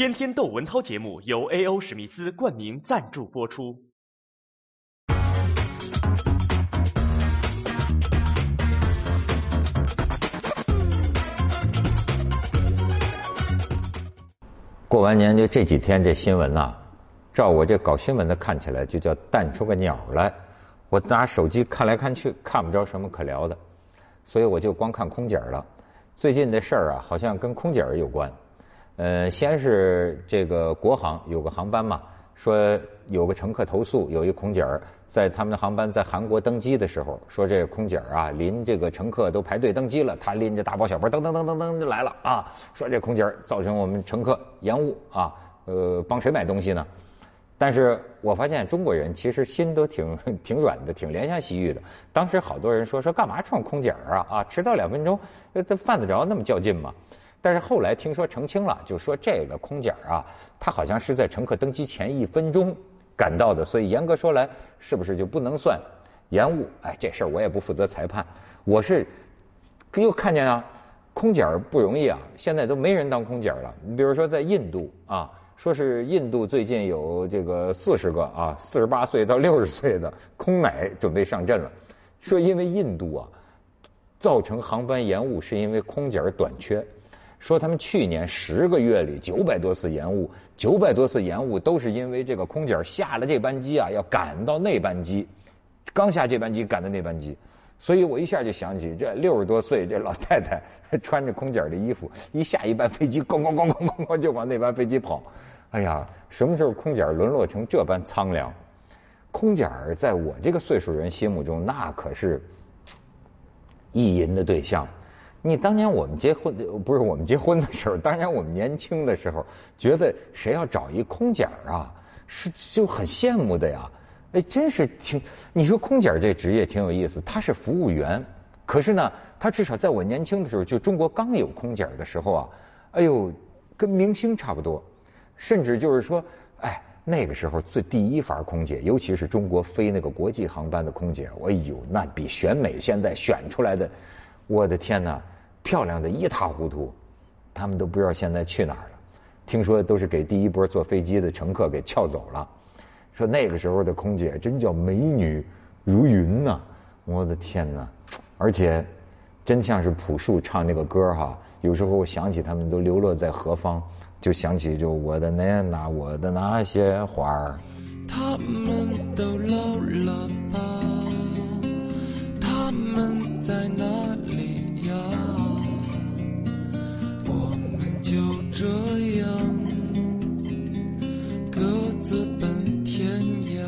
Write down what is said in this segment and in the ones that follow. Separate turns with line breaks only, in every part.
天天窦文涛节目由 A.O. 史密斯冠名赞助播出。
过完年就这几天这新闻呐，照我这搞新闻的看起来，就叫淡出个鸟来。我拿手机看来看去，看不着什么可聊的，所以我就光看空姐了。最近的事儿啊，好像跟空姐有关。呃，先是这个国航有个航班嘛，说有个乘客投诉，有一空姐儿在他们的航班在韩国登机的时候，说这空姐儿啊，临这个乘客都排队登机了，她拎着大包小包噔噔噔噔噔就来了啊，说这空姐儿造成我们乘客延误啊，呃，帮谁买东西呢？但是我发现中国人其实心都挺 挺软的，挺怜香惜玉的。当时好多人说说干嘛撞空姐儿啊啊，迟到两分钟，这犯得着那么较劲吗？但是后来听说澄清了，就说这个空姐啊，她好像是在乘客登机前一分钟赶到的，所以严格说来，是不是就不能算延误？哎，这事儿我也不负责裁判。我是又看见啊，空姐不容易啊，现在都没人当空姐了。你比如说在印度啊。说是印度最近有这个四十个啊，四十八岁到六十岁的空奶准备上阵了。说因为印度啊，造成航班延误是因为空姐短缺。说他们去年十个月里九百多次延误，九百多次延误都是因为这个空姐下了这班机啊，要赶到那班机，刚下这班机赶到那班机。所以我一下就想起这六十多岁这老太太 穿着空姐的衣服，一下一班飞机，咣咣咣咣咣咣就往那班飞机跑。哎呀，什么时候空姐沦落成这般苍凉？空姐在我这个岁数人心目中，那可是意淫的对象。你当年我们结婚，不是我们结婚的时候，当年我们年轻的时候，觉得谁要找一空姐啊，是就很羡慕的呀。哎，真是挺，你说空姐这职业挺有意思，她是服务员，可是呢，她至少在我年轻的时候，就中国刚有空姐的时候啊，哎呦，跟明星差不多。甚至就是说，哎，那个时候最第一法空姐，尤其是中国飞那个国际航班的空姐，哎呦，那比选美现在选出来的，我的天哪，漂亮的一塌糊涂，他们都不知道现在去哪儿了。听说都是给第一波坐飞机的乘客给撬走了。说那个时候的空姐真叫美女如云呐，我的天哪，而且真像是朴树唱那个歌哈，有时候我想起他们都流落在何方。就想起就我的那那我的那些花儿，他们都老了吧？他们在哪就这样各自奔天涯。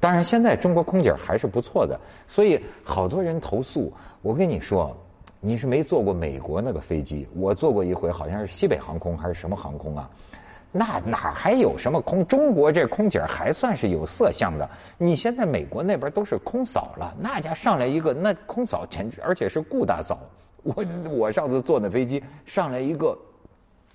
当然，现在中国空姐还是不错的，所以好多人投诉。我跟你说。你是没坐过美国那个飞机，我坐过一回，好像是西北航空还是什么航空啊？那哪还有什么空？中国这空姐还算是有色相的。你现在美国那边都是空嫂了，那家上来一个，那空嫂简直，而且是顾大嫂。我 我上次坐那飞机上来一个，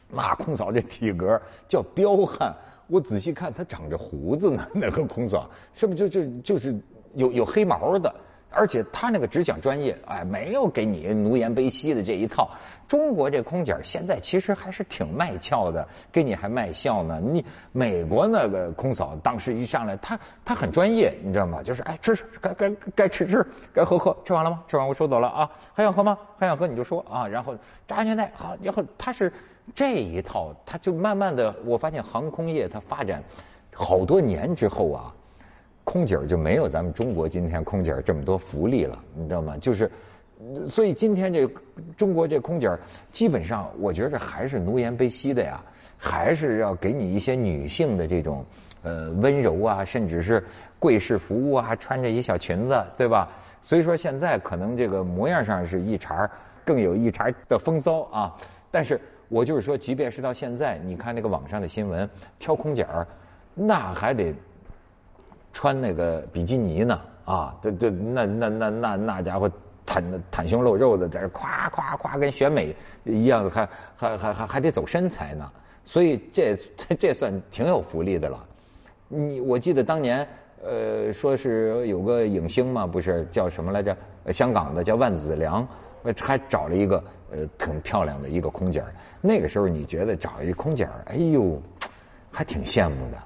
那空嫂这体格叫彪悍。我仔细看，他长着胡子呢，那个空嫂是不是就就就是有有黑毛的？而且他那个只讲专业，哎，没有给你奴颜卑膝的这一套。中国这空姐现在其实还是挺卖俏的，给你还卖笑呢。你美国那个空嫂当时一上来，她她很专业，你知道吗？就是哎，吃吃该该该吃吃，该喝喝，吃完了吗？吃完我收走了啊。还想喝吗？还想喝你就说啊。然后扎安全带好，然后他是这一套，他就慢慢的，我发现航空业它发展好多年之后啊。空姐就没有咱们中国今天空姐这么多福利了，你知道吗？就是，所以今天这中国这空姐基本上，我觉得还是奴颜卑膝的呀，还是要给你一些女性的这种呃温柔啊，甚至是贵式服务啊，穿着一小裙子，对吧？所以说现在可能这个模样上是一茬更有一茬的风骚啊。但是我就是说，即便是到现在，你看那个网上的新闻，挑空姐那还得。穿那个比基尼呢？啊，这这那那那那那家伙袒袒胸露肉的，在这夸夸夸，跟选美一样，还还还还还得走身材呢。所以这这算挺有福利的了。你我记得当年呃，说是有个影星嘛，不是叫什么来着？香港的叫万梓良，还找了一个呃挺漂亮的一个空姐。那个时候你觉得找一空姐，哎呦，还挺羡慕的。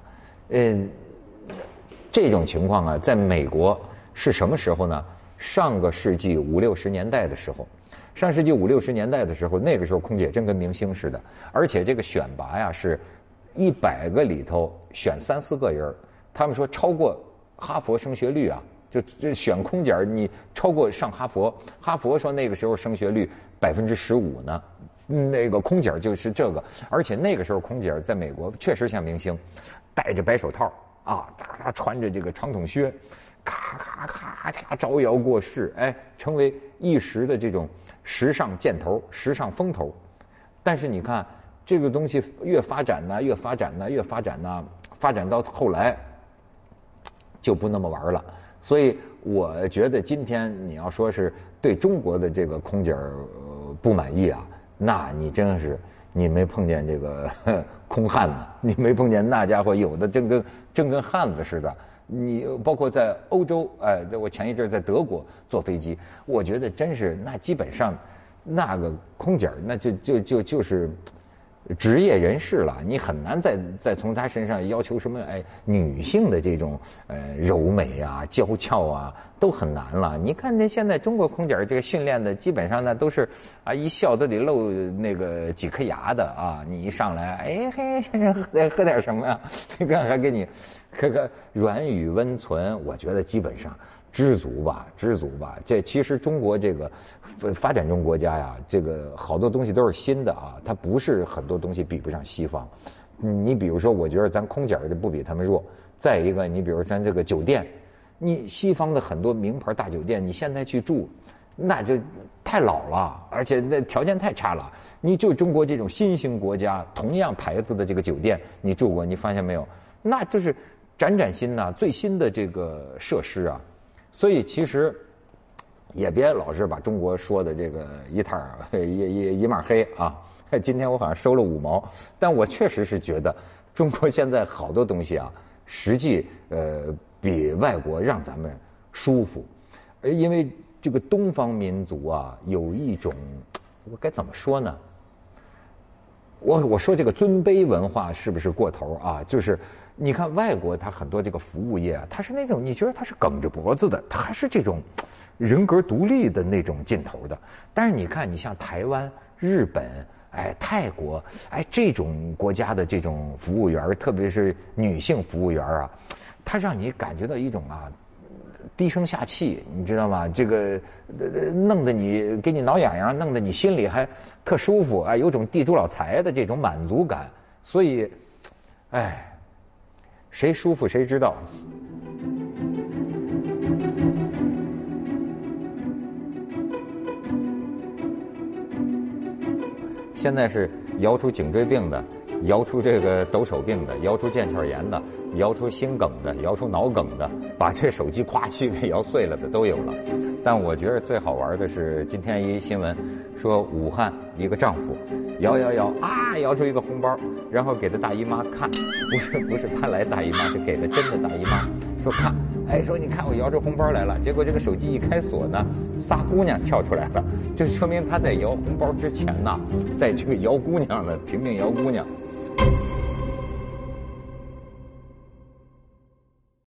嗯，这种情况啊，在美国是什么时候呢？上个世纪五六十年代的时候，上世纪五六十年代的时候，那个时候空姐真跟明星似的，而且这个选拔呀是，一百个里头选三四个人他们说超过哈佛升学率啊，就这选空姐你超过上哈佛，哈佛说那个时候升学率百分之十五呢，那个空姐就是这个，而且那个时候空姐在美国确实像明星，戴着白手套啊，她穿着这个长筒靴。咔咔咔咔招摇过市，哎，成为一时的这种时尚箭头、时尚风头。但是你看，这个东西越发展呢，越发展呢，越发展呢，发展到后来就不那么玩了。所以我觉得今天你要说是对中国的这个空姐不满意啊，那你真是你没碰见这个 空汉子，你没碰见那家伙有的真跟真跟汉子似的。你包括在欧洲，哎，我前一阵在德国坐飞机，我觉得真是那基本上，那个空姐儿那就就就就是。职业人士了，你很难再再从他身上要求什么哎，女性的这种呃柔美啊、娇俏啊，都很难了。你看那现在中国空姐这个训练的，基本上呢都是啊一笑都得露那个几颗牙的啊。你一上来，哎嘿，先生喝点什么呀？你 看还给你喝个软语温存，我觉得基本上。知足吧，知足吧。这其实中国这个发展中国家呀，这个好多东西都是新的啊，它不是很多东西比不上西方。你比如说，我觉得咱空姐就不比他们弱。再一个，你比如咱这个酒店，你西方的很多名牌大酒店，你现在去住，那就太老了，而且那条件太差了。你就中国这种新兴国家，同样牌子的这个酒店，你住过，你发现没有？那就是崭崭新呐，最新的这个设施啊。所以其实也别老是把中国说的这个一摊一一一码黑啊！今天我好像收了五毛，但我确实是觉得中国现在好多东西啊，实际呃比外国让咱们舒服，呃因为这个东方民族啊有一种我该怎么说呢？我我说这个尊卑文化是不是过头啊？就是你看外国，它很多这个服务业啊，它是那种你觉得它是梗着脖子的，它是这种人格独立的那种劲头的。但是你看，你像台湾、日本、哎泰国、哎这种国家的这种服务员，特别是女性服务员啊，它让你感觉到一种啊。低声下气，你知道吗？这个弄得你给你挠痒痒，弄得你心里还特舒服啊，有种地主老财的这种满足感。所以，哎，谁舒服谁知道。现在是摇出颈椎病的。摇出这个抖手病的，摇出腱鞘炎的，摇出心梗的，摇出脑梗的，把这手机咵叽给摇碎了的都有了。但我觉得最好玩的是今天一新闻，说武汉一个丈夫摇摇摇啊，摇出一个红包，然后给他大姨妈看，不是不是他来大姨妈，是给了真的大姨妈，说看，哎说你看我摇出红包来了，结果这个手机一开锁呢，仨姑娘跳出来了，就说明他在摇红包之前呐，在这个摇姑娘呢，拼命摇姑娘。